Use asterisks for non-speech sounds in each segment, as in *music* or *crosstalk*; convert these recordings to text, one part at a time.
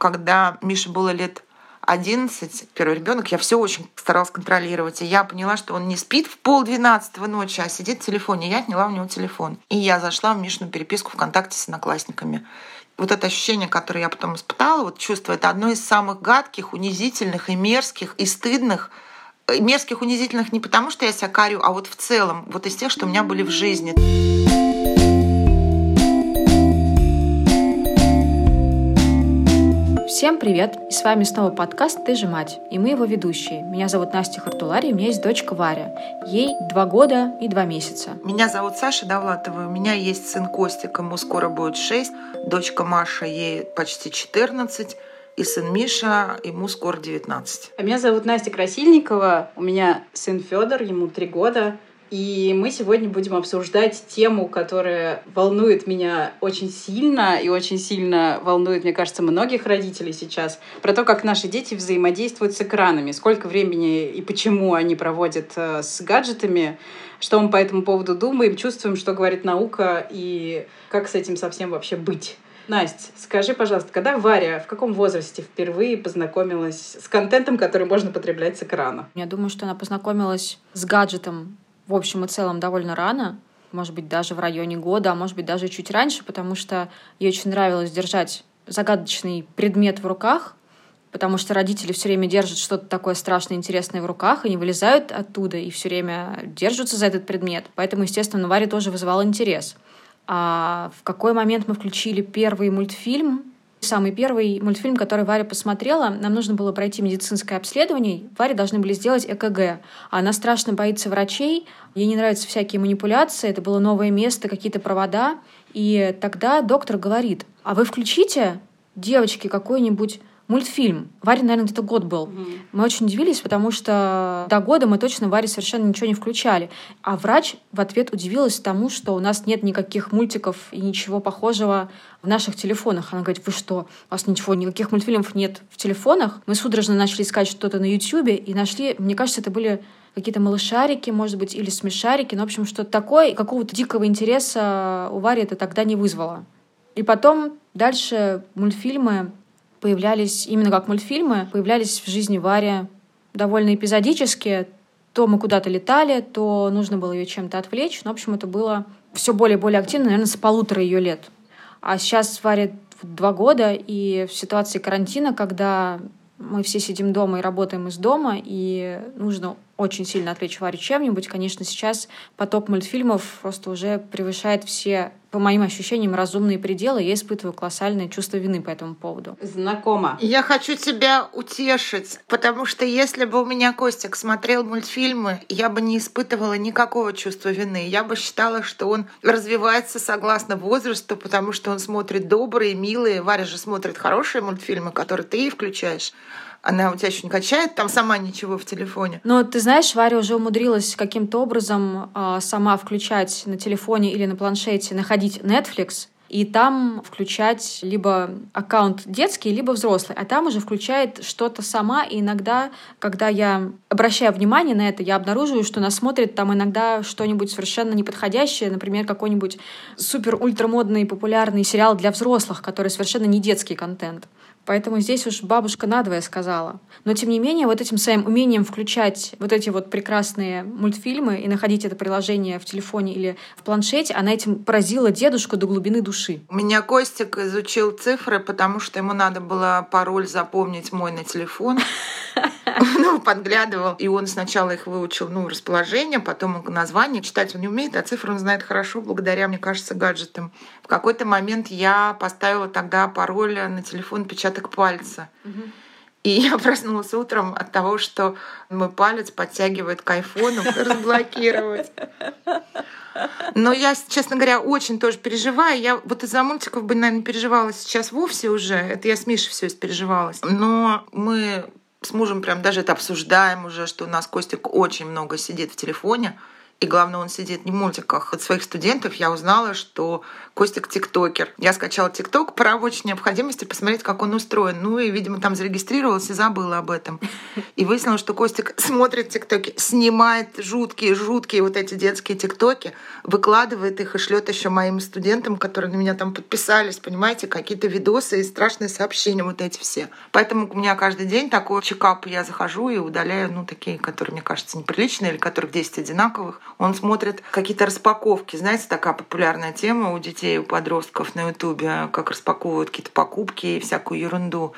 Когда Мише было лет 11, первый ребенок, я все очень старалась контролировать. И я поняла, что он не спит в пол двенадцатого ночи, а сидит в телефоне. Я отняла у него телефон. И я зашла в Мишину переписку ВКонтакте с одноклассниками. Вот это ощущение, которое я потом испытала, вот чувство, это одно из самых гадких, унизительных и мерзких, и стыдных. Мерзких, унизительных не потому, что я себя карю, а вот в целом, вот из тех, что у меня были в жизни. Всем привет! И с вами снова подкаст «Ты же мать» и мы его ведущие. Меня зовут Настя Хартулари, у меня есть дочка Варя. Ей два года и два месяца. Меня зовут Саша Довлатова, у меня есть сын Костик, ему скоро будет 6, дочка Маша, ей почти 14, и сын Миша, ему скоро 19. А меня зовут Настя Красильникова, у меня сын Федор, ему 3 года, и мы сегодня будем обсуждать тему, которая волнует меня очень сильно и очень сильно волнует, мне кажется, многих родителей сейчас, про то, как наши дети взаимодействуют с экранами, сколько времени и почему они проводят э, с гаджетами, что мы по этому поводу думаем, чувствуем, что говорит наука и как с этим совсем вообще быть. Настя, скажи, пожалуйста, когда Варя, в каком возрасте впервые познакомилась с контентом, который можно потреблять с экрана? Я думаю, что она познакомилась с гаджетом в общем и целом довольно рано, может быть, даже в районе года, а может быть, даже чуть раньше, потому что ей очень нравилось держать загадочный предмет в руках, потому что родители все время держат что-то такое страшное, интересное в руках, и не вылезают оттуда, и все время держатся за этот предмет. Поэтому, естественно, Варе тоже вызывал интерес. А в какой момент мы включили первый мультфильм, Самый первый мультфильм, который Варя посмотрела, нам нужно было пройти медицинское обследование. Варе должны были сделать ЭКГ. Она страшно боится врачей, ей не нравятся всякие манипуляции, это было новое место, какие-то провода. И тогда доктор говорит, а вы включите, девочки, какой-нибудь мультфильм. Варе, наверное, где-то год был. Угу. Мы очень удивились, потому что до года мы точно Варе совершенно ничего не включали. А врач в ответ удивилась тому, что у нас нет никаких мультиков и ничего похожего в наших телефонах. Она говорит, вы что, у вас ничего, никаких мультфильмов нет в телефонах? Мы судорожно начали искать что-то на Ютьюбе и нашли, мне кажется, это были какие-то малышарики, может быть, или смешарики, ну, в общем, что-то такое. Какого-то дикого интереса у Вари это тогда не вызвало. И потом дальше мультфильмы появлялись именно как мультфильмы, появлялись в жизни Вари довольно эпизодически. То мы куда-то летали, то нужно было ее чем-то отвлечь. Но, в общем, это было все более и более активно, наверное, с полутора ее лет. А сейчас Варе два года, и в ситуации карантина, когда мы все сидим дома и работаем из дома, и нужно очень сильно отвлечь Варю чем-нибудь. Конечно, сейчас поток мультфильмов просто уже превышает все, по моим ощущениям, разумные пределы. Я испытываю колоссальное чувство вины по этому поводу. Знакомо. Я хочу тебя утешить, потому что если бы у меня Костик смотрел мультфильмы, я бы не испытывала никакого чувства вины. Я бы считала, что он развивается согласно возрасту, потому что он смотрит добрые, милые. Варя же смотрит хорошие мультфильмы, которые ты включаешь она у тебя еще не качает, там сама ничего в телефоне. Но ты знаешь, Варя уже умудрилась каким-то образом э, сама включать на телефоне или на планшете, находить Netflix, и там включать либо аккаунт детский, либо взрослый, а там уже включает что-то сама, и иногда, когда я обращаю внимание на это, я обнаруживаю, что она смотрит там иногда что-нибудь совершенно неподходящее, например, какой-нибудь супер-ультрамодный популярный сериал для взрослых, который совершенно не детский контент. Поэтому здесь уж бабушка надвое сказала. Но, тем не менее, вот этим своим умением включать вот эти вот прекрасные мультфильмы и находить это приложение в телефоне или в планшете, она этим поразила дедушку до глубины души. У меня Костик изучил цифры, потому что ему надо было пароль запомнить мой на телефон. *laughs* Ну, подглядывал. И он сначала их выучил, ну, расположение, потом название. Читать он не умеет, а цифры он знает хорошо, благодаря, мне кажется, гаджетам. В какой-то момент я поставила тогда пароль на телефон печаток пальца. И *laughs* я проснулась утром от того, что мой палец подтягивает к айфону разблокировать. Но я, честно говоря, очень тоже переживаю. Я вот из-за мультиков бы, наверное, переживала сейчас вовсе уже. Это я с Мишей все переживалась. Но мы с мужем прям даже это обсуждаем уже, что у нас Костик очень много сидит в телефоне. И главное, он сидит не в мультиках. От своих студентов я узнала, что Костик тиктокер. Я скачала тикток по рабочей необходимости посмотреть, как он устроен. Ну и, видимо, там зарегистрировалась и забыла об этом. И выяснила, что Костик смотрит тиктоки, снимает жуткие-жуткие вот эти детские тиктоки, выкладывает их и шлет еще моим студентам, которые на меня там подписались, понимаете, какие-то видосы и страшные сообщения вот эти все. Поэтому у меня каждый день такой чекап, я захожу и удаляю, ну, такие, которые мне кажутся неприличные или которых 10 одинаковых. Он смотрит какие-то распаковки. Знаете, такая популярная тема у детей, у подростков на Ютубе, как распаковывают какие-то покупки и всякую ерунду.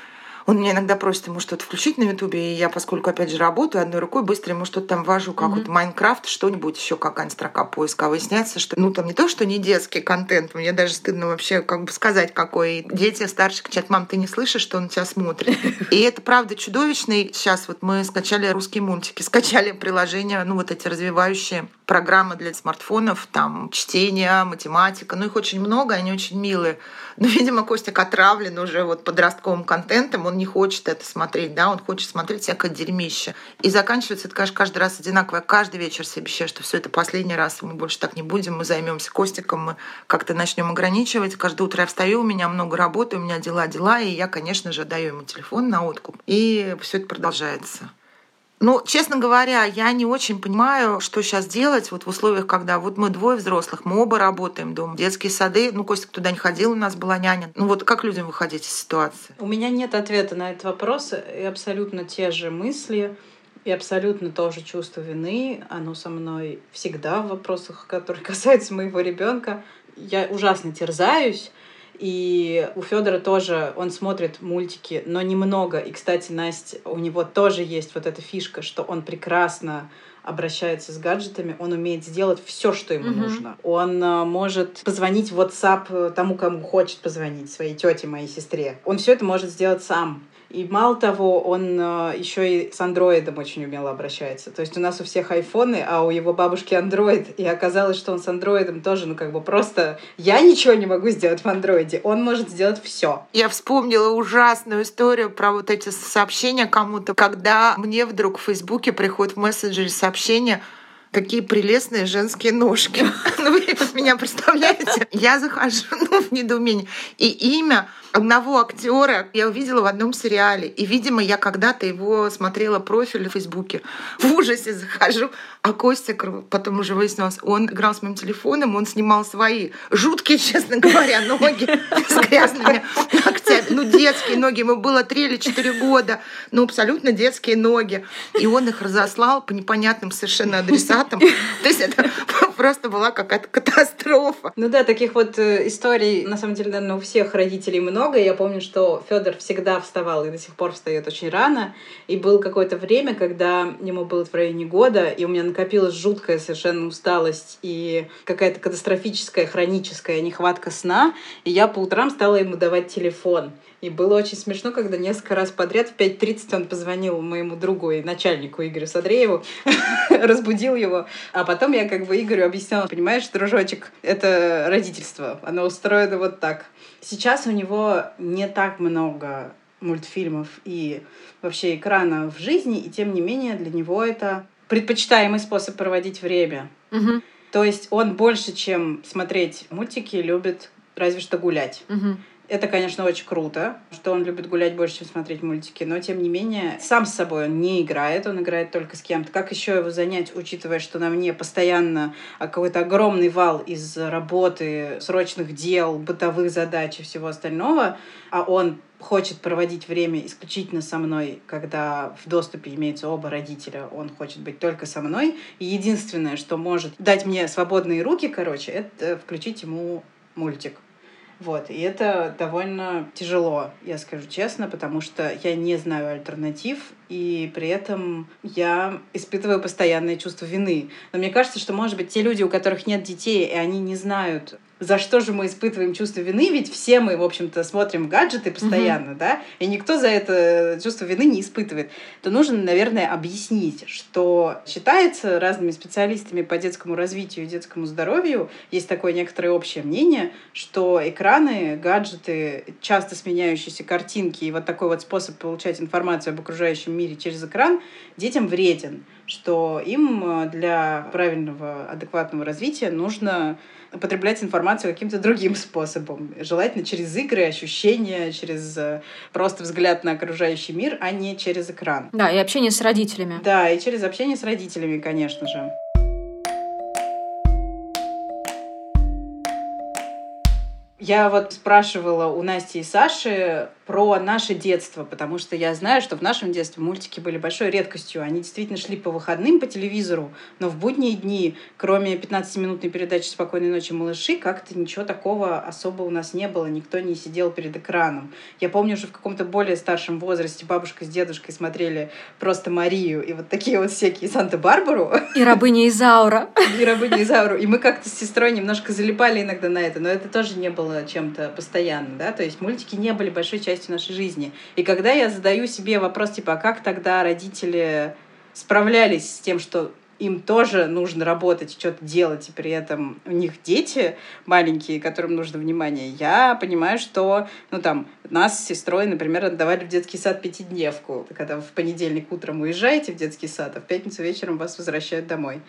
Он меня иногда просит ему что-то включить на Ютубе, и я, поскольку, опять же, работаю одной рукой, быстро ему что-то там вожу, как mm-hmm. вот Майнкрафт, что-нибудь еще, какая-нибудь строка поиска. Выясняется, что, ну, там не то, что не детский контент, мне даже стыдно вообще как бы сказать, какой. Дети старше кричат, мам, ты не слышишь, что он тебя смотрит? И это, правда, чудовищно. И сейчас вот мы скачали русские мультики, скачали приложения, ну, вот эти развивающие программы для смартфонов, там, чтение, математика, ну, их очень много, они очень милые. Но, видимо, Костик отравлен уже вот подростковым контентом, он не хочет это смотреть, да, он хочет смотреть всякое дерьмище. И заканчивается это, конечно, каждый раз одинаково. Я каждый вечер себе обещаю, что все это последний раз, мы больше так не будем, мы займемся Костиком, мы как-то начнем ограничивать. Каждое утро я встаю, у меня много работы, у меня дела, дела, и я, конечно же, даю ему телефон на откуп. И все это продолжается. Ну, честно говоря, я не очень понимаю, что сейчас делать вот в условиях, когда вот мы двое взрослых, мы оба работаем дома, детские сады, ну, Костик туда не ходил, у нас была няня. Ну, вот как людям выходить из ситуации? У меня нет ответа на этот вопрос, и абсолютно те же мысли, и абсолютно тоже чувство вины. Оно со мной всегда в вопросах, которые *laughs* касаются моего ребенка. Я ужасно терзаюсь, и у Федора тоже он смотрит мультики, но немного. И, кстати, Настя, у него тоже есть вот эта фишка, что он прекрасно обращается с гаджетами, он умеет сделать все, что ему mm-hmm. нужно. Он э, может позвонить в WhatsApp э, тому, кому хочет позвонить, своей тете, моей сестре. Он все это может сделать сам. И мало того, он э, еще и с андроидом очень умело обращается. То есть у нас у всех айфоны, а у его бабушки андроид. И оказалось, что он с андроидом тоже, ну как бы просто... Я ничего не могу сделать в андроиде. Он может сделать все. Я вспомнила ужасную историю про вот эти сообщения кому-то, когда мне вдруг в Фейсбуке приходит в мессенджере сообщение какие прелестные женские ножки. *laughs* Ну, вы меня представляете? Я захожу *laughs* ну, в недоумение. И имя одного актера я увидела в одном сериале. И, видимо, я когда-то его смотрела профиль в Фейсбуке. В ужасе захожу. А Костя, потом уже выяснилось, он играл с моим телефоном, он снимал свои жуткие, честно говоря, ноги *laughs* с грязными ногтями. Ну, детские ноги. Ему было три или четыре года. Ну, абсолютно детские ноги. И он их разослал по непонятным совершенно адресатам. То есть это *laughs* просто была какая-то катастрофа. Ну да, таких вот э, историй, на самом деле, наверное, у всех родителей много. Я помню, что Федор всегда вставал и до сих пор встает очень рано. И было какое-то время, когда ему было в районе года, и у меня накопилась жуткая совершенно усталость и какая-то катастрофическая хроническая нехватка сна. И я по утрам стала ему давать телефон. И было очень смешно, когда несколько раз подряд в 5.30 он позвонил моему другу и начальнику Игорю Садрееву, *laughs* разбудил его. А потом я как бы Игорю объясняла, понимаешь, дружочек, это родительство, оно устроено вот так. Сейчас у него не так много мультфильмов и вообще экрана в жизни, и тем не менее для него это предпочитаемый способ проводить время. Угу. То есть он больше, чем смотреть мультики, любит разве что гулять. Угу. Это, конечно, очень круто, что он любит гулять больше, чем смотреть мультики, но, тем не менее, сам с собой он не играет, он играет только с кем-то. Как еще его занять, учитывая, что на мне постоянно а, какой-то огромный вал из работы, срочных дел, бытовых задач и всего остального, а он хочет проводить время исключительно со мной, когда в доступе имеются оба родителя, он хочет быть только со мной. И единственное, что может дать мне свободные руки, короче, это включить ему мультик. Вот, и это довольно тяжело, я скажу честно, потому что я не знаю альтернатив, и при этом я испытываю постоянное чувство вины. Но мне кажется, что, может быть, те люди, у которых нет детей, и они не знают за что же мы испытываем чувство вины, ведь все мы, в общем-то, смотрим гаджеты постоянно, mm-hmm. да, и никто за это чувство вины не испытывает, то нужно, наверное, объяснить, что считается разными специалистами по детскому развитию и детскому здоровью, есть такое некоторое общее мнение, что экраны, гаджеты, часто сменяющиеся картинки и вот такой вот способ получать информацию об окружающем мире через экран детям вреден что им для правильного, адекватного развития нужно потреблять информацию каким-то другим способом. Желательно через игры, ощущения, через э, просто взгляд на окружающий мир, а не через экран. Да, и общение с родителями. Да, и через общение с родителями, конечно же. Я вот спрашивала у Насти и Саши про наше детство, потому что я знаю, что в нашем детстве мультики были большой редкостью. Они действительно шли по выходным по телевизору, но в будние дни, кроме 15-минутной передачи «Спокойной ночи, малыши», как-то ничего такого особо у нас не было. Никто не сидел перед экраном. Я помню, что в каком-то более старшем возрасте бабушка с дедушкой смотрели просто Марию и вот такие вот всякие Санта-Барбару. И рабыня Изаура. *laughs* И рабыня Изаура. И мы как-то с сестрой немножко залипали иногда на это, но это тоже не было чем-то постоянным, да, то есть мультики не были большой частью частью нашей жизни. И когда я задаю себе вопрос, типа, а как тогда родители справлялись с тем, что им тоже нужно работать, что-то делать, и при этом у них дети маленькие, которым нужно внимание, я понимаю, что, ну, там, нас с сестрой, например, отдавали в детский сад пятидневку, когда в понедельник утром уезжаете в детский сад, а в пятницу вечером вас возвращают домой.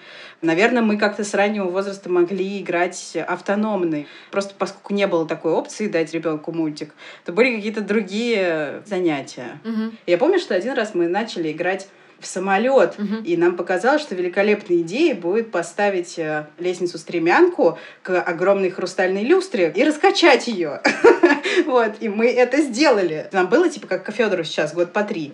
Наверное, мы как-то с раннего возраста могли играть автономно. Просто поскольку не было такой опции дать ребенку мультик, то были какие-то другие занятия. Угу. Я помню, что один раз мы начали играть в самолет. Угу. И нам показалось, что великолепной идеей будет поставить э, лестницу-стремянку к огромной хрустальной люстре и раскачать ее. *laughs* Вот, и мы это сделали. Нам было типа как Федору сейчас, год по три.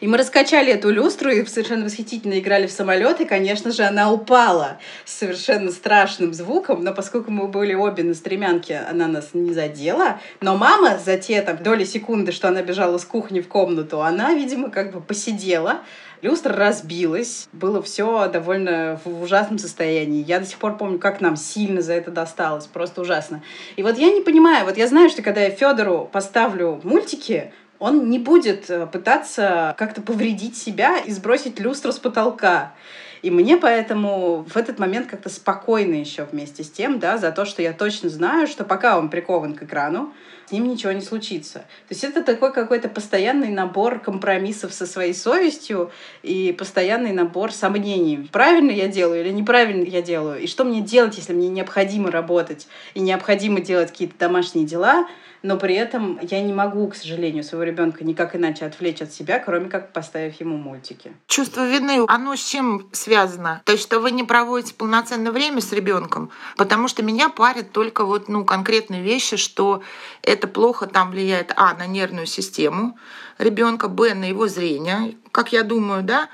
И мы раскачали эту люстру и совершенно восхитительно играли в самолет, и, конечно же, она упала с совершенно страшным звуком, но поскольку мы были обе на стремянке, она нас не задела. Но мама за те там доли секунды, что она бежала с кухни в комнату, она, видимо, как бы посидела, люстра разбилась, было все довольно в ужасном состоянии. Я до сих пор помню, как нам сильно за это досталось, просто ужасно. И вот я не понимаю, вот я знаю, что когда я Федору поставлю мультики, он не будет э, пытаться как-то повредить себя и сбросить люстру с потолка. И мне поэтому в этот момент как-то спокойно еще вместе с тем, да, за то, что я точно знаю, что пока он прикован к экрану, с ним ничего не случится. То есть это такой какой-то постоянный набор компромиссов со своей совестью и постоянный набор сомнений. Правильно я делаю или неправильно я делаю? И что мне делать, если мне необходимо работать и необходимо делать какие-то домашние дела — но при этом я не могу, к сожалению, своего ребенка никак иначе отвлечь от себя, кроме как поставив ему мультики. Чувство вины, оно с чем связано? То есть, что вы не проводите полноценное время с ребенком, потому что меня парят только вот, ну, конкретные вещи, что это плохо там влияет, а, на нервную систему ребенка, б, на его зрение, как я думаю, да,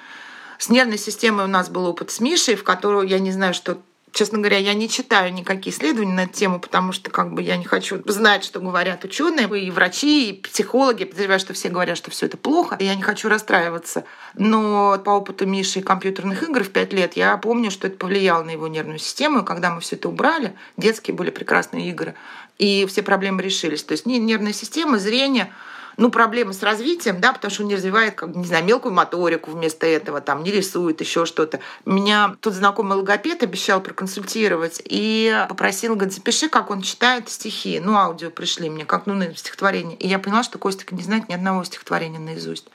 с нервной системой у нас был опыт с Мишей, в которую я не знаю, что Честно говоря, я не читаю никакие исследования на эту тему, потому что как бы я не хочу знать, что говорят ученые, и врачи, и психологи. Подозреваю, что все говорят, что все это плохо. И я не хочу расстраиваться. Но по опыту Миши и компьютерных игр в пять лет я помню, что это повлияло на его нервную систему. И когда мы все это убрали, детские были прекрасные игры, и все проблемы решились. То есть нервная система, зрение — ну, проблемы с развитием, да, потому что он не развивает, как, не знаю, мелкую моторику вместо этого, там, не рисует, еще что-то. Меня тут знакомый логопед обещал проконсультировать и попросил, говорит, запиши, как он читает стихи. Ну, аудио пришли мне, как, ну, на стихотворение. И я поняла, что Костик не знает ни одного стихотворения наизусть.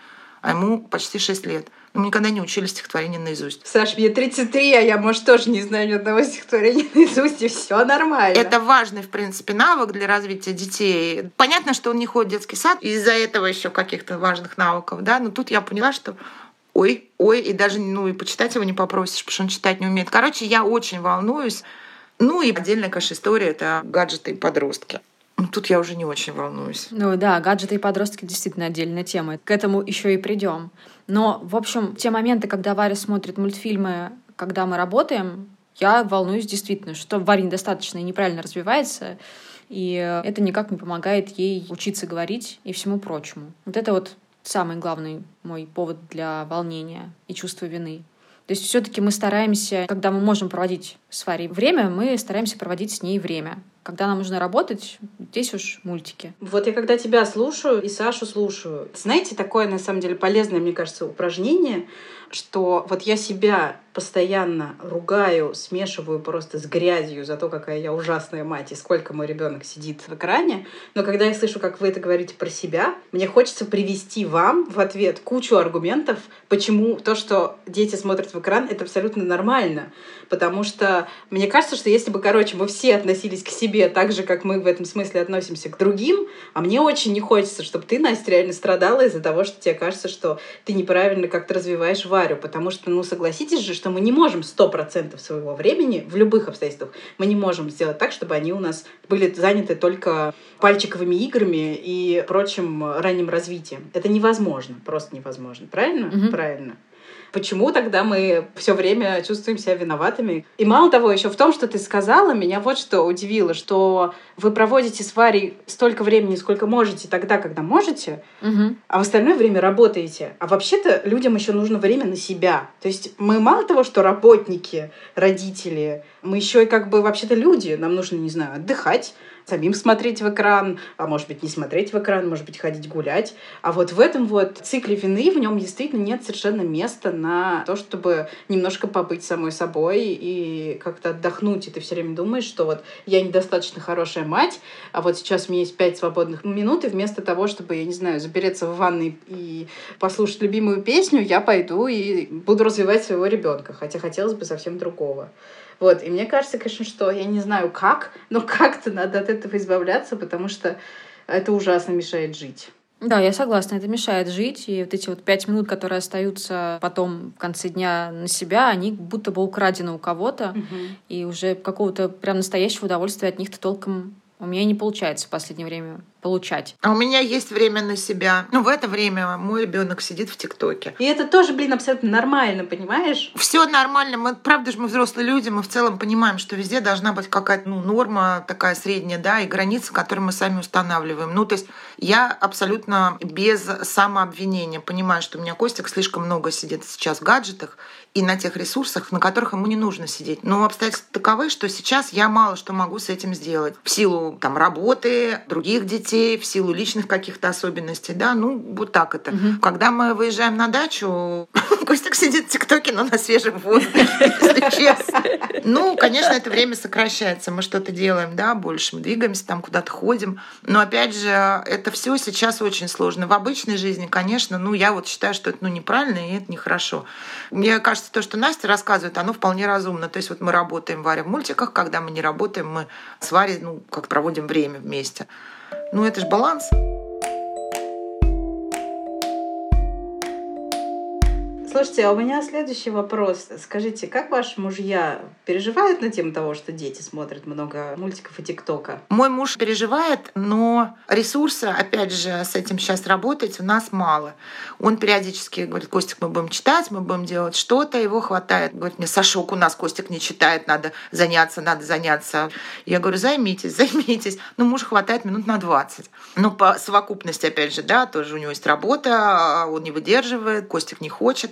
А ему почти 6 лет. Мы никогда не учили стихотворение наизусть. Саш, мне 33, а я, может, тоже не знаю ни одного стихотворения *laughs* наизусть, и все нормально. Это важный, в принципе, навык для развития детей. Понятно, что он не ходит в детский сад из-за этого еще каких-то важных навыков, да, но тут я поняла, что ой, ой, и даже, ну, и почитать его не попросишь, потому что он читать не умеет. Короче, я очень волнуюсь. Ну и отдельная, конечно, история — это гаджеты и подростки. Ну, тут я уже не очень волнуюсь. Ну да, гаджеты и подростки действительно отдельная тема. К этому еще и придем. Но, в общем, те моменты, когда Варя смотрит мультфильмы, когда мы работаем, я волнуюсь действительно, что Варя недостаточно и неправильно развивается, и это никак не помогает ей учиться говорить и всему прочему. Вот это вот самый главный мой повод для волнения и чувства вины. То есть все-таки мы стараемся, когда мы можем проводить с Варей время, мы стараемся проводить с ней время. Когда нам нужно работать, здесь уж мультики. Вот я когда тебя слушаю и Сашу слушаю, знаете, такое на самом деле полезное, мне кажется, упражнение, что вот я себя постоянно ругаю, смешиваю просто с грязью за то, какая я ужасная мать и сколько мой ребенок сидит в экране. Но когда я слышу, как вы это говорите про себя, мне хочется привести вам в ответ кучу аргументов, почему то, что дети смотрят в экран, это абсолютно нормально. Потому что мне кажется, что если бы, короче, мы все относились к себе так же, как мы в этом смысле относимся к другим, а мне очень не хочется, чтобы ты, Настя, реально страдала из-за того, что тебе кажется, что ты неправильно как-то развиваешь Варю. Потому что, ну, согласитесь же, что мы не можем сто процентов своего времени в любых обстоятельствах, мы не можем сделать так, чтобы они у нас были заняты только пальчиковыми играми и прочим ранним развитием. Это невозможно, просто невозможно. Правильно? Мгм. Правильно. Почему тогда мы все время чувствуем себя виноватыми? И мало того, еще в том, что ты сказала, меня вот что удивило, что вы проводите с Варей столько времени, сколько можете, тогда, когда можете, Мгм. а в остальное время работаете. А вообще-то людям еще нужно время на себя. То есть мы мало того, что работники, родители, мы еще и как бы вообще-то люди. Нам нужно, не знаю, отдыхать, самим смотреть в экран, а может быть не смотреть в экран, может быть ходить гулять. А вот в этом вот цикле вины в нем действительно нет совершенно места на то, чтобы немножко побыть самой собой и как-то отдохнуть. И ты все время думаешь, что вот я недостаточно хорошая мать, а вот сейчас у меня есть пять свободных минут, и вместо того, чтобы, я не знаю, запереться в ванной и послушать любимую песню, я пойду и буду развивать своего ребенка, хотя хотелось бы совсем другого. Вот, и мне кажется, конечно, что я не знаю как, но как-то надо от этого избавляться, потому что это ужасно мешает жить. Да, я согласна, это мешает жить, и вот эти вот пять минут, которые остаются потом в конце дня на себя, они будто бы украдены у кого-то, и уже какого-то прям настоящего удовольствия от них-то толком у меня не получается в последнее время получать. А у меня есть время на себя. Ну, в это время мой ребенок сидит в ТикТоке. И это тоже, блин, абсолютно нормально, понимаешь? Все нормально. Мы, правда же, мы взрослые люди, мы в целом понимаем, что везде должна быть какая-то ну, норма такая средняя, да, и граница, которую мы сами устанавливаем. Ну, то есть я абсолютно без самообвинения понимаю, что у меня Костик слишком много сидит сейчас в гаджетах и на тех ресурсах, на которых ему не нужно сидеть. Но обстоятельства таковы, что сейчас я мало что могу с этим сделать. В силу там, работы, других детей, в силу личных каких-то особенностей. Да? Ну, вот так это. Мгм. Когда мы выезжаем на дачу, *laughs* Костик сидит в ТикТоке, но на свежем воздухе, если честно. Ну, конечно, это время сокращается. Мы что-то делаем, да, больше. Мы двигаемся, там куда-то ходим. Но, опять же, это все сейчас очень сложно. В обычной жизни, конечно, ну, я вот считаю, что это ну, неправильно и это нехорошо. Мне кажется, то, что Настя рассказывает, оно вполне разумно. То есть вот мы работаем, Варя, в мультиках, когда мы не работаем, мы с Варей, ну, как проводим время вместе. Ну, это же баланс. Слушайте, а у меня следующий вопрос. Скажите, как ваши мужья переживают на тему того, что дети смотрят много мультиков и ТикТока? Мой муж переживает, но ресурса, опять же, с этим сейчас работать у нас мало. Он периодически говорит, Костик, мы будем читать, мы будем делать что-то, его хватает. Говорит мне, Сашок, у нас Костик не читает, надо заняться, надо заняться. Я говорю, займитесь, *laughs* займитесь. Ну, муж хватает минут на 20. Ну, по совокупности, опять же, да, тоже у него есть работа, он не выдерживает, Костик не хочет.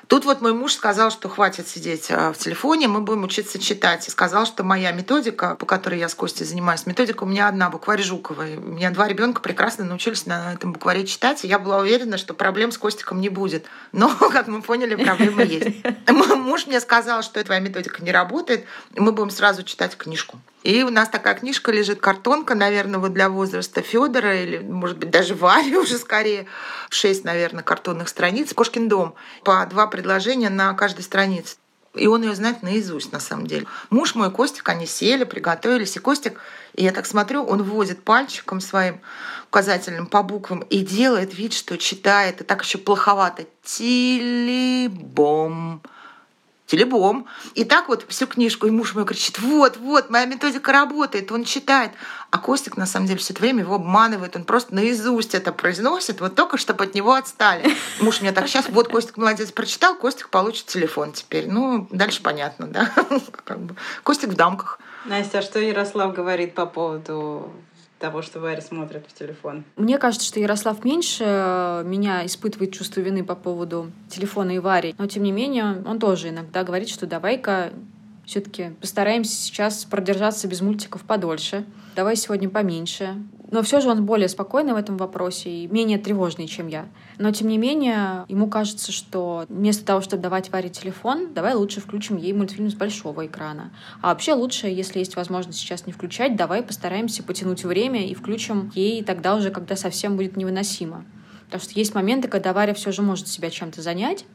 Тут вот мой муж сказал, что хватит сидеть э, в телефоне, мы будем учиться читать. И сказал, что моя методика, по которой я с Костей занимаюсь, методика у меня одна, букварь Жуковой. У меня два ребенка прекрасно научились на этом букваре читать, и я была уверена, что проблем с Костиком не будет. Но, *laughs* как мы поняли, проблемы есть. *laughs* Мой муж мне сказал, что твоя методика не работает, и мы будем сразу читать книжку. И у нас такая книжка лежит, картонка, наверное, вот для возраста Федора или, может быть, даже Вари уже скорее. Шесть, наверное, картонных страниц. Кошкин дом. По два предложения на каждой странице. И он ее знает наизусть, на самом деле. Муж мой, Костик, они сели, приготовились. И Костик, и я так смотрю, он возит пальчиком своим указательным по буквам и делает вид, что читает. И так еще плоховато. Телебом телебом. И так вот всю книжку, и муж мой кричит, вот, вот, моя методика работает, он читает. А Костик, на самом деле, все это время его обманывает, он просто наизусть это произносит, вот только чтобы от него отстали. Муж мне так сейчас, вот Костик молодец, прочитал, Костик получит телефон теперь. Ну, дальше понятно, да? *laughs* Костик в дамках. Настя, а что Ярослав говорит по поводу того, что Варя смотрит в телефон? Мне кажется, что Ярослав меньше э, меня испытывает чувство вины по поводу телефона и Вари. Но, тем не менее, он тоже иногда говорит, что давай-ка Все-таки постараемся сейчас продержаться без мультиков подольше. Давай сегодня поменьше. Но все же он более спокойный в этом вопросе и менее тревожный, чем я. Но, тем не менее, ему кажется, что вместо того, чтобы давать Варе телефон, давай лучше включим ей мультфильм с большого экрана. А вообще лучше, если есть возможность сейчас не включать, давай постараемся потянуть время и включим ей тогда уже, когда совсем будет невыносимо. Потому что есть моменты, когда Варя все же может себя чем-то занять,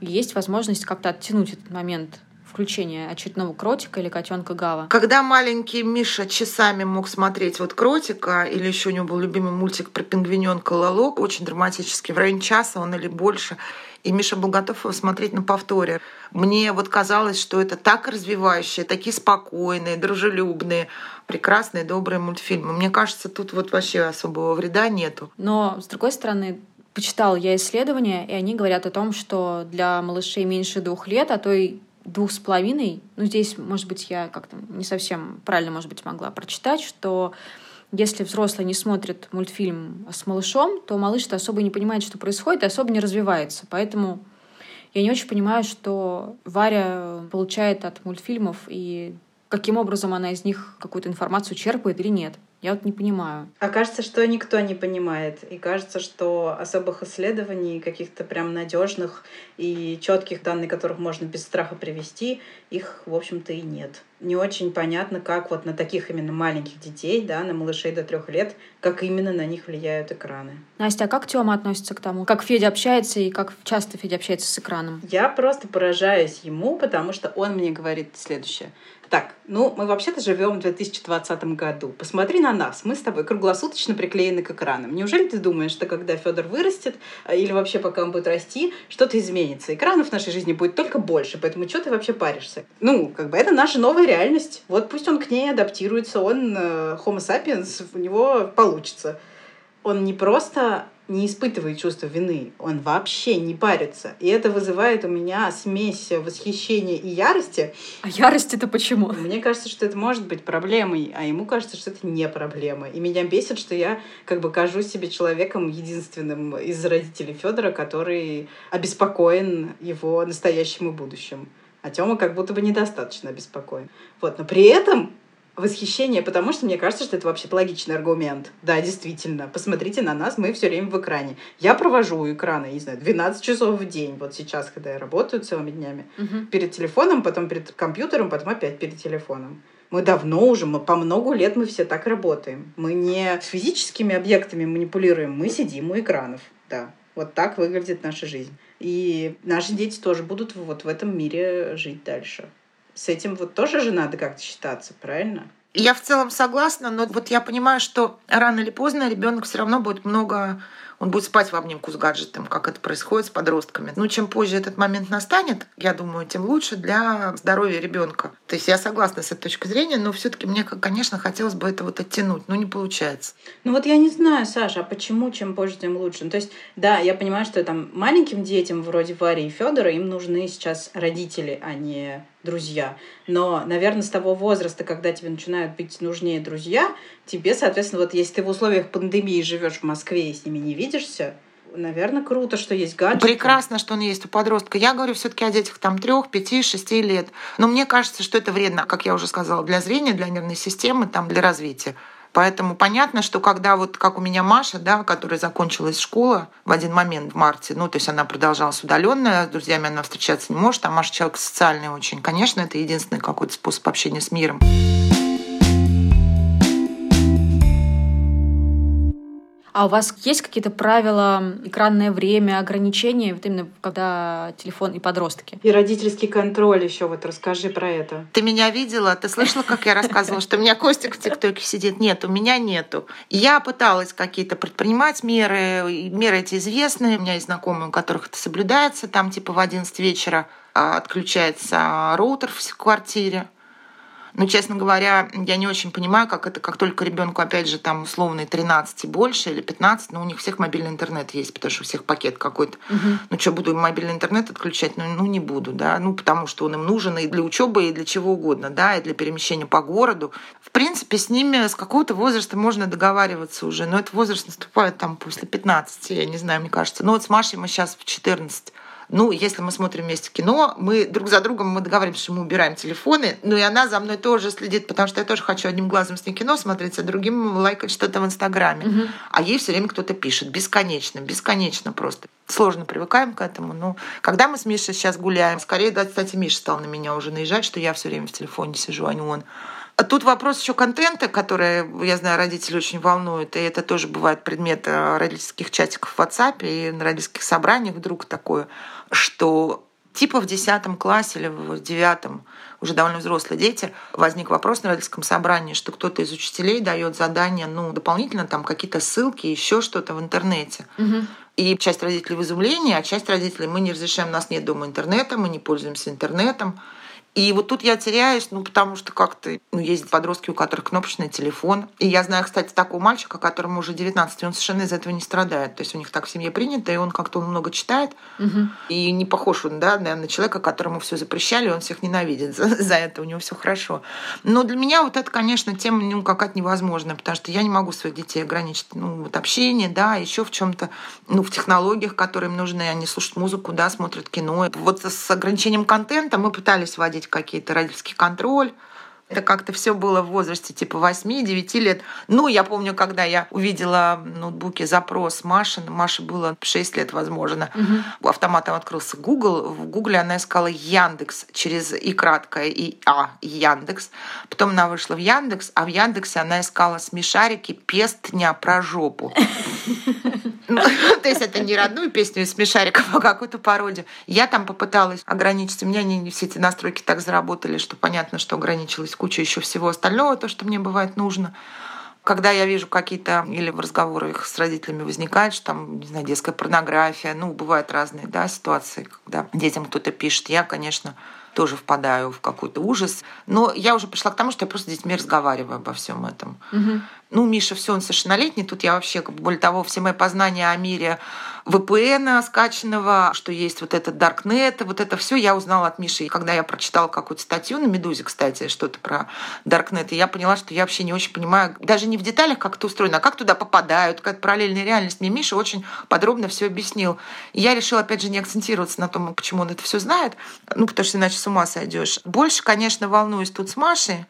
есть возможность как-то оттянуть этот момент включения очередного кротика или котенка Гава. Когда маленький Миша часами мог смотреть вот кротика, или еще у него был любимый мультик про пингвиненка Лолок, очень драматический, в районе часа он или больше, и Миша был готов его смотреть на повторе. Мне вот казалось, что это так развивающие, такие спокойные, дружелюбные, прекрасные, добрые мультфильмы. Мне кажется, тут вот вообще особого вреда нету. Но, с другой стороны, почитала я исследования, и они говорят о том, что для малышей меньше двух лет, а то и двух с половиной, ну здесь, может быть, я как-то не совсем правильно, может быть, могла прочитать, что если взрослый не смотрит мультфильм с малышом, то малыш-то особо не понимает, что происходит, и особо не развивается. Поэтому я не очень понимаю, что Варя получает от мультфильмов и каким образом она из них какую-то информацию черпает или нет. Я вот не понимаю. А кажется, что никто не понимает. И кажется, что особых исследований, каких-то прям надежных и четких данных, которых можно без страха привести, их, в общем-то, и нет. Не очень понятно, как вот на таких именно маленьких детей, да, на малышей до трех лет, как именно на них влияют экраны. Настя, а как Тёма относится к тому? Как Федя общается и как часто Федя общается с экраном? Я просто поражаюсь ему, потому что он мне говорит следующее. Так, ну, мы вообще-то живем в 2020 году. Посмотри на нас. Мы с тобой круглосуточно приклеены к экранам. Неужели ты думаешь, что когда Федор вырастет, э, или вообще пока он будет расти, что-то изменится? Экранов в нашей жизни будет только больше, поэтому что ты вообще паришься? Ну, как бы это наша новая реальность. Вот пусть он к ней адаптируется, он э, Homo sapiens, у него получится. Он не просто не испытывает чувство вины, он вообще не парится. И это вызывает у меня смесь восхищения и ярости. А ярость это почему? Мне кажется, что это может быть проблемой, а ему кажется, что это не проблема. И меня бесит, что я как бы кажусь себе человеком единственным из родителей Федора, который обеспокоен его настоящим и будущим. А Тёма как будто бы недостаточно обеспокоен. Вот, но при этом восхищение, потому что мне кажется, что это вообще логичный аргумент. Да, действительно, посмотрите на нас, мы все время в экране. Я провожу у экрана, не знаю, 12 часов в день. Вот сейчас, когда я работаю целыми днями. Угу. Перед телефоном, потом перед компьютером, потом опять перед телефоном. Мы давно уже, мы по много лет мы все так работаем. Мы не с физическими объектами манипулируем, мы сидим у экранов. Да, вот так выглядит наша жизнь. И наши дети тоже будут вот в этом мире жить дальше с этим вот тоже же надо как-то считаться, правильно? Я в целом согласна, но вот я понимаю, что рано или поздно ребенок все равно будет много он будет спать в обнимку с гаджетом, как это происходит с подростками. Ну, чем позже этот момент настанет, я думаю, тем лучше для здоровья ребенка. То есть я согласна с этой точки зрения, но все-таки мне, конечно, хотелось бы это вот оттянуть, но не получается. Ну вот я не знаю, Саша, а почему чем позже, тем лучше? Ну, то есть, да, я понимаю, что там маленьким детям вроде Вари и Федора им нужны сейчас родители, а не друзья. Но, наверное, с того возраста, когда тебе начинают быть нужнее друзья, тебе, соответственно, вот если ты в условиях пандемии живешь в Москве и с ними не видишься, наверное, круто, что есть гаджеты. Прекрасно, что он есть у подростка. Я говорю все-таки о детях там трех, пяти, шести лет. Но мне кажется, что это вредно, как я уже сказала, для зрения, для нервной системы, там, для развития. Поэтому понятно, что когда вот как у меня Маша, да, которая закончилась школа в один момент в марте, ну, то есть она продолжалась удаленно, с друзьями она встречаться не может, а Маша человек социальный очень. Конечно, это единственный какой-то способ общения с миром. А у вас есть какие-то правила, экранное время, ограничения, вот именно когда телефон и подростки? И родительский контроль еще, вот расскажи про это. Ты меня видела? Ты слышала, как я рассказывала, что у меня Костик в ТикТоке сидит? Нет, у меня нету. Я пыталась какие-то предпринимать меры, меры эти известные, у меня есть знакомые, у которых это соблюдается, там типа в 11 вечера а, отключается роутер в квартире. Ну, честно говоря, я не очень понимаю, как это, как только ребенку, опять же, там условные 13 и больше или 15, но ну, у них всех мобильный интернет есть, потому что у всех пакет какой-то. Угу. Ну, что, буду мобильный интернет отключать? Ну, ну, не буду, да. Ну, потому что он им нужен и для учебы, и для чего угодно, да, и для перемещения по городу. В принципе, с ними с какого-то возраста можно договариваться уже, но этот возраст наступает там после 15, я не знаю, мне кажется. Ну, вот с Машей мы сейчас в 14 Ну, если мы смотрим вместе кино, мы друг за другом мы договариваемся, что мы убираем телефоны. Ну, и она за мной тоже следит, потому что я тоже хочу одним глазом с ней кино смотреть, а другим лайкать что-то в Инстаграме. Угу. А ей все время кто-то пишет. Бесконечно, бесконечно просто. Сложно привыкаем к этому. Ну, когда мы с Мишей сейчас гуляем, скорее, да, кстати, Миша стал на меня уже наезжать, что я все время в телефоне сижу, а не он. А тут вопрос еще контента, который, я знаю, родители очень волнуют, и это тоже бывает предмет э, родительских чатиков в WhatsApp и на родительских собраниях вдруг такое, что типа в 10 классе или в 9 уже довольно взрослые дети, возник вопрос на родительском собрании, что кто-то из учителей дает задание, ну, дополнительно там какие-то ссылки, еще что-то в интернете. Угу. И часть родителей в изумлении, а часть родителей мы не разрешаем, у нас нет дома интернета, мы не пользуемся интернетом. И вот тут я теряюсь, ну, потому что как-то ну, есть подростки, у которых кнопочный телефон. И я знаю, кстати, такого мальчика, которому уже 19, и он совершенно из этого не страдает. То есть у них так в семье принято, и он как-то он много читает. Угу. И не похож он, да, наверное, на человека, которому все запрещали, он всех ненавидит *laughs* за, за это, у него все хорошо. Но для меня вот это, конечно, тема ну, какая-то невозможная, потому что я не могу своих детей ограничить, ну, вот общение, да, еще в чем-то, ну, в технологиях, которые им нужны. Они слушают музыку, да, смотрят кино. Вот с ограничением контента мы пытались вводить проходить какие-то родительский контроль. Это как-то все было в возрасте типа 8-9 лет. Ну, я помню, когда я увидела в ноутбуке запрос Маши, Маше было 6 лет, возможно, угу. автоматом открылся Google. В Гугле она искала Яндекс через и краткое, и А, Яндекс. Потом она вышла в Яндекс, а в Яндексе она искала смешарики пестня про жопу. *laughs* *laughs* То есть это не родную песню из смешариков, а какую-то пародию. Я там попыталась ограничить. У меня не все эти настройки так заработали, что понятно, что ограничилась куча еще всего остального, то, что мне бывает нужно. Когда я вижу какие-то, или в разговорах с родителями возникает, что там, не знаю, детская порнография, ну, бывают разные да, ситуации, когда детям кто-то пишет, я, конечно, тоже впадаю в какой-то ужас. Но я уже пришла к тому, что я просто с детьми разговариваю обо всем этом. Угу. Ну, Миша, все, он совершеннолетний. Тут я вообще, более того, все мои познания о мире VPN скачанного, что есть вот этот Darknet, вот это все я узнала от Миши. И когда я прочитала какую-то статью на Медузе, кстати, что-то про Darknet, и я поняла, что я вообще не очень понимаю, даже не в деталях, как это устроено, а как туда попадают, как параллельная реальность. Мне Миша очень подробно все объяснил. И я решила, опять же, не акцентироваться на том, почему он это все знает, ну, потому что иначе с ума сойдешь. Больше, конечно, волнуюсь тут с Машей,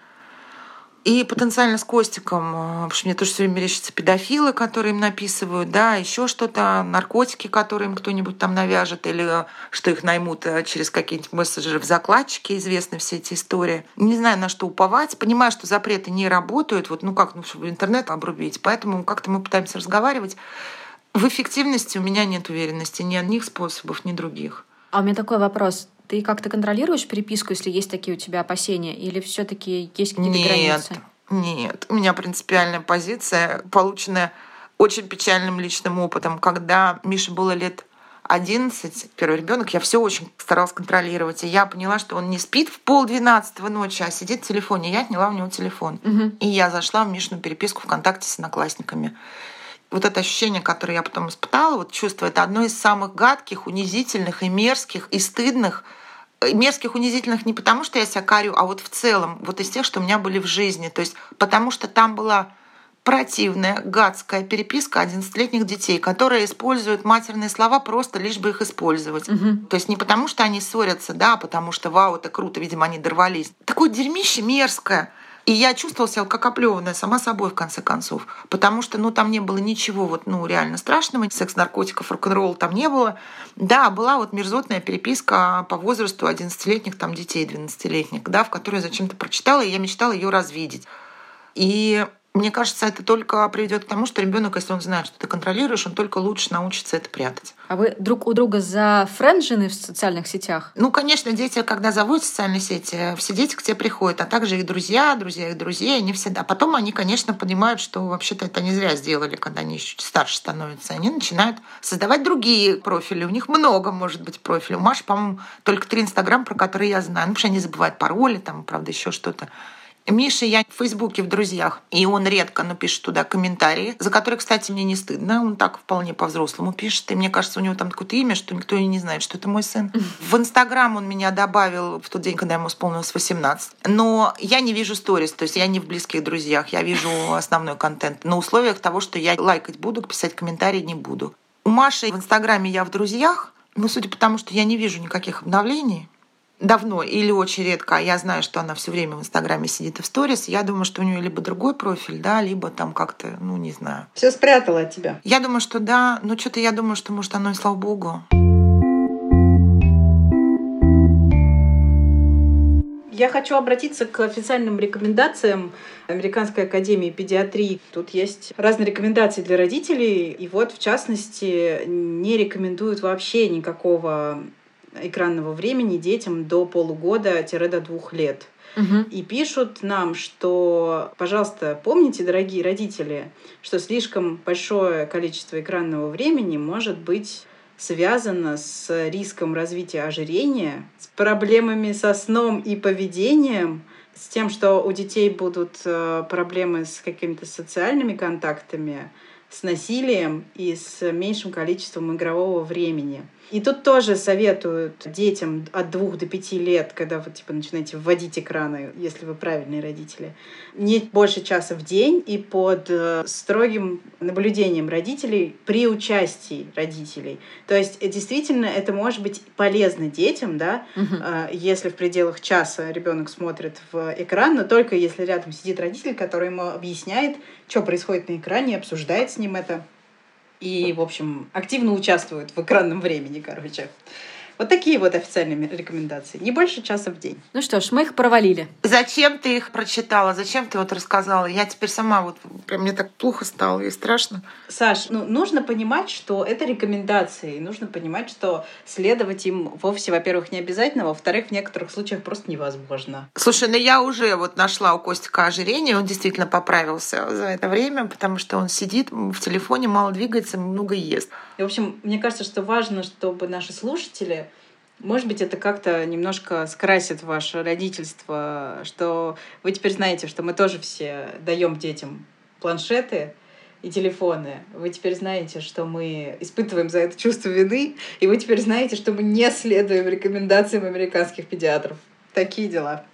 и потенциально с Костиком, э, потому что мне тоже все время мерещатся педофилы, которые им написывают, да, еще что-то, наркотики, которые им кто-нибудь там навяжет, или что их наймут э, через какие-нибудь мессенджеры в закладчике, известны все эти истории. Не знаю, на что уповать. Понимаю, что запреты не работают, вот, ну как, ну, чтобы интернет обрубить. Поэтому как-то мы пытаемся разговаривать. В эффективности у меня нет уверенности ни одних способов, ни других. А у меня такой вопрос. Ты как-то контролируешь переписку, если есть такие у тебя опасения, или все-таки есть какие-то нет, границы? Нет, у меня принципиальная позиция, полученная очень печальным личным опытом, когда Мише было лет 11, первый ребенок, я все очень старалась контролировать. И я поняла, что он не спит в пол двенадцатого ночи, а сидит в телефоне. Я отняла у него телефон. Угу. И я зашла в Мишину переписку ВКонтакте с одноклассниками вот это ощущение, которое я потом испытала, вот чувство, это одно из самых гадких, унизительных и мерзких и стыдных мерзких, унизительных не потому, что я себя карю, а вот в целом, вот из тех, что у меня были в жизни. То есть потому что там была противная, гадская переписка 11-летних детей, которые используют матерные слова просто лишь бы их использовать. Угу. То есть не потому, что они ссорятся, да, а потому что вау, это круто, видимо, они дорвались. Такое дерьмище мерзкое. И я чувствовала себя как оплеванная сама собой, в конце концов. Потому что, ну, там не было ничего вот, ну, реально страшного. Секс, наркотиков, рок-н-ролл там не было. Да, была вот мерзотная переписка по возрасту 11-летних там детей, 12-летних, да, в которой я зачем-то прочитала, и я мечтала ее развидеть. И мне кажется, это только приведет к тому, что ребенок, если он знает, что ты контролируешь, он только лучше научится это прятать. А вы друг у друга за френджины в социальных сетях? Ну, конечно, дети, когда заводят социальные сети, все дети к тебе приходят, а также их друзья, друзья их друзей, они всегда. А потом они, конечно, понимают, что вообще-то это не зря сделали, когда они чуть старше становятся. Они начинают создавать другие профили. У них много, может быть, профилей. У Маши, по-моему, только три Инстаграм, про которые я знаю. Ну, потому что они забывают пароли, там, правда, еще что-то. Миша я в Фейсбуке в друзьях, и он редко напишет туда комментарии, за которые, кстати, мне не стыдно. Он так вполне по-взрослому пишет, и мне кажется, у него там какое-то имя, что никто и не знает, что это мой сын. В Инстаграм он меня добавил в тот день, когда ему исполнилось 18. Но я не вижу сторис, то есть я не в близких друзьях, я вижу основной контент на условиях того, что я лайкать буду, писать комментарии не буду. У Маши в Инстаграме я в друзьях, Ну, судя по тому, что я не вижу никаких обновлений, давно или очень редко, а я знаю, что она все время в Инстаграме сидит и в сторис, я думаю, что у нее либо другой профиль, да, либо там как-то, ну, не знаю. Все спрятала от тебя. Я думаю, что да, но что-то я думаю, что, может, оно и слава богу. Я хочу обратиться к официальным рекомендациям Американской академии педиатрии. Тут есть разные рекомендации для родителей. И вот, в частности, не рекомендуют вообще никакого экранного времени детям до полугода-до двух лет. Мгм. И пишут нам, что, пожалуйста, помните, дорогие родители, что слишком большое количество экранного времени может быть связано с риском развития ожирения, с проблемами со сном и поведением, с тем, что у детей будут э, проблемы с какими-то социальными контактами, с насилием и с меньшим количеством игрового времени. И тут тоже советуют детям от двух до пяти лет, когда вы типа начинаете вводить экраны, если вы правильные родители, не больше часа в день и под э, строгим наблюдением родителей при участии родителей. То есть э, действительно это может быть полезно детям, да, э, если в пределах часа ребенок смотрит в экран, но только если рядом сидит родитель, который ему объясняет, что происходит на экране, обсуждает с ним это. И, в общем, активно участвует в экранном времени, короче. Вот такие вот официальные рекомендации. Не больше часа в день. Ну что ж, мы их провалили. Зачем ты их прочитала? Зачем ты вот рассказала? Я теперь сама вот прям мне так плохо стало и страшно. Саш, ну, нужно понимать, что это рекомендации. Нужно понимать, что следовать им вовсе, во-первых, не обязательно, во-вторых, в некоторых случаях просто невозможно. Слушай, ну я уже вот нашла у Костика ожирение, он действительно поправился за это время, потому что он сидит в телефоне, мало двигается, много ест. И, в общем, мне кажется, что важно, чтобы наши слушатели, может быть, это как-то немножко скрасит ваше родительство, что вы теперь знаете, что мы тоже все даем детям планшеты и телефоны. Вы теперь знаете, что мы испытываем за это чувство вины, и вы теперь знаете, что мы не следуем рекомендациям американских педиатров. Такие дела.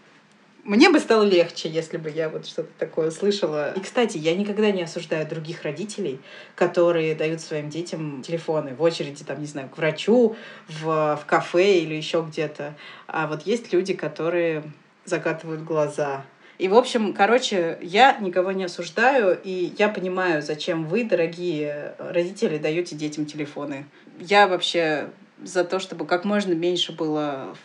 Мне бы стало легче, если бы я вот что-то такое слышала. И, кстати, я никогда не осуждаю других родителей, которые дают своим детям телефоны в очереди, там, не знаю, к врачу, в, в кафе или еще где-то. А вот есть люди, которые закатывают глаза. И, в общем, короче, я никого не осуждаю, и я понимаю, зачем вы, дорогие родители, даете детям телефоны. Я вообще за то, чтобы как можно меньше было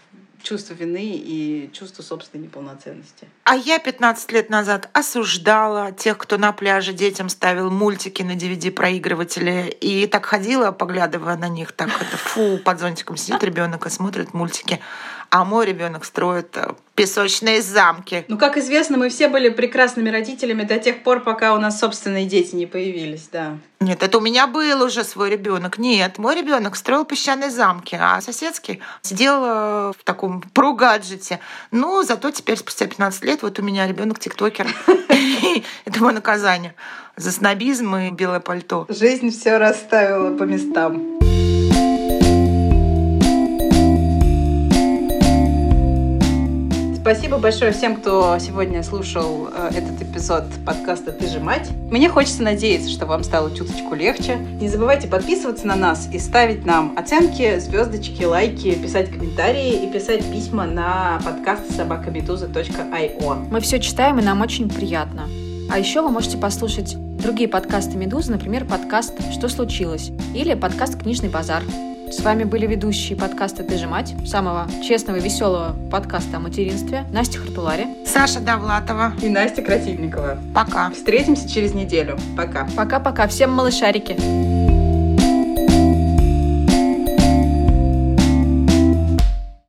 чувство вины и чувство собственной неполноценности. А я 15 лет назад осуждала тех, кто на пляже детям ставил мультики на DVD-проигрывателе. И так ходила, поглядывая на них, так это фу, под зонтиком сидит ребенок и смотрит мультики. А мой ребенок строит э, песочные замки. Ну, как известно, мы все были прекрасными родителями до тех пор, пока у нас собственные дети не появились, да. Нет, это у меня был уже свой ребенок. Нет, мой ребенок строил песчаные замки, а соседский сидел э, в таком про-гаджете. Ну, зато теперь спустя 15 лет вот у меня ребенок тиктокер. *laughs* Это мое наказание за снобизм и белое пальто. Жизнь все расставила по местам. Спасибо большое всем, кто сегодня слушал э, этот эпизод подкаста «Ты же мать». Мне хочется надеяться, что вам стало чуточку легче. Не забывайте подписываться на нас и ставить нам оценки, звездочки, лайки, писать комментарии и писать письма на подкаст собакамедуза.io. Мы все читаем, и нам очень приятно. А еще вы можете послушать другие подкасты «Медузы», например, подкаст «Что случилось?» или подкаст «Книжный базар». С вами были ведущие подкаста «Ты же мать», самого честного и веселого подкаста о материнстве, Настя Хартулари. Саша Довлатова. И Настя Красильникова. Пока. Встретимся через неделю. Пока. Пока-пока, всем малышарики!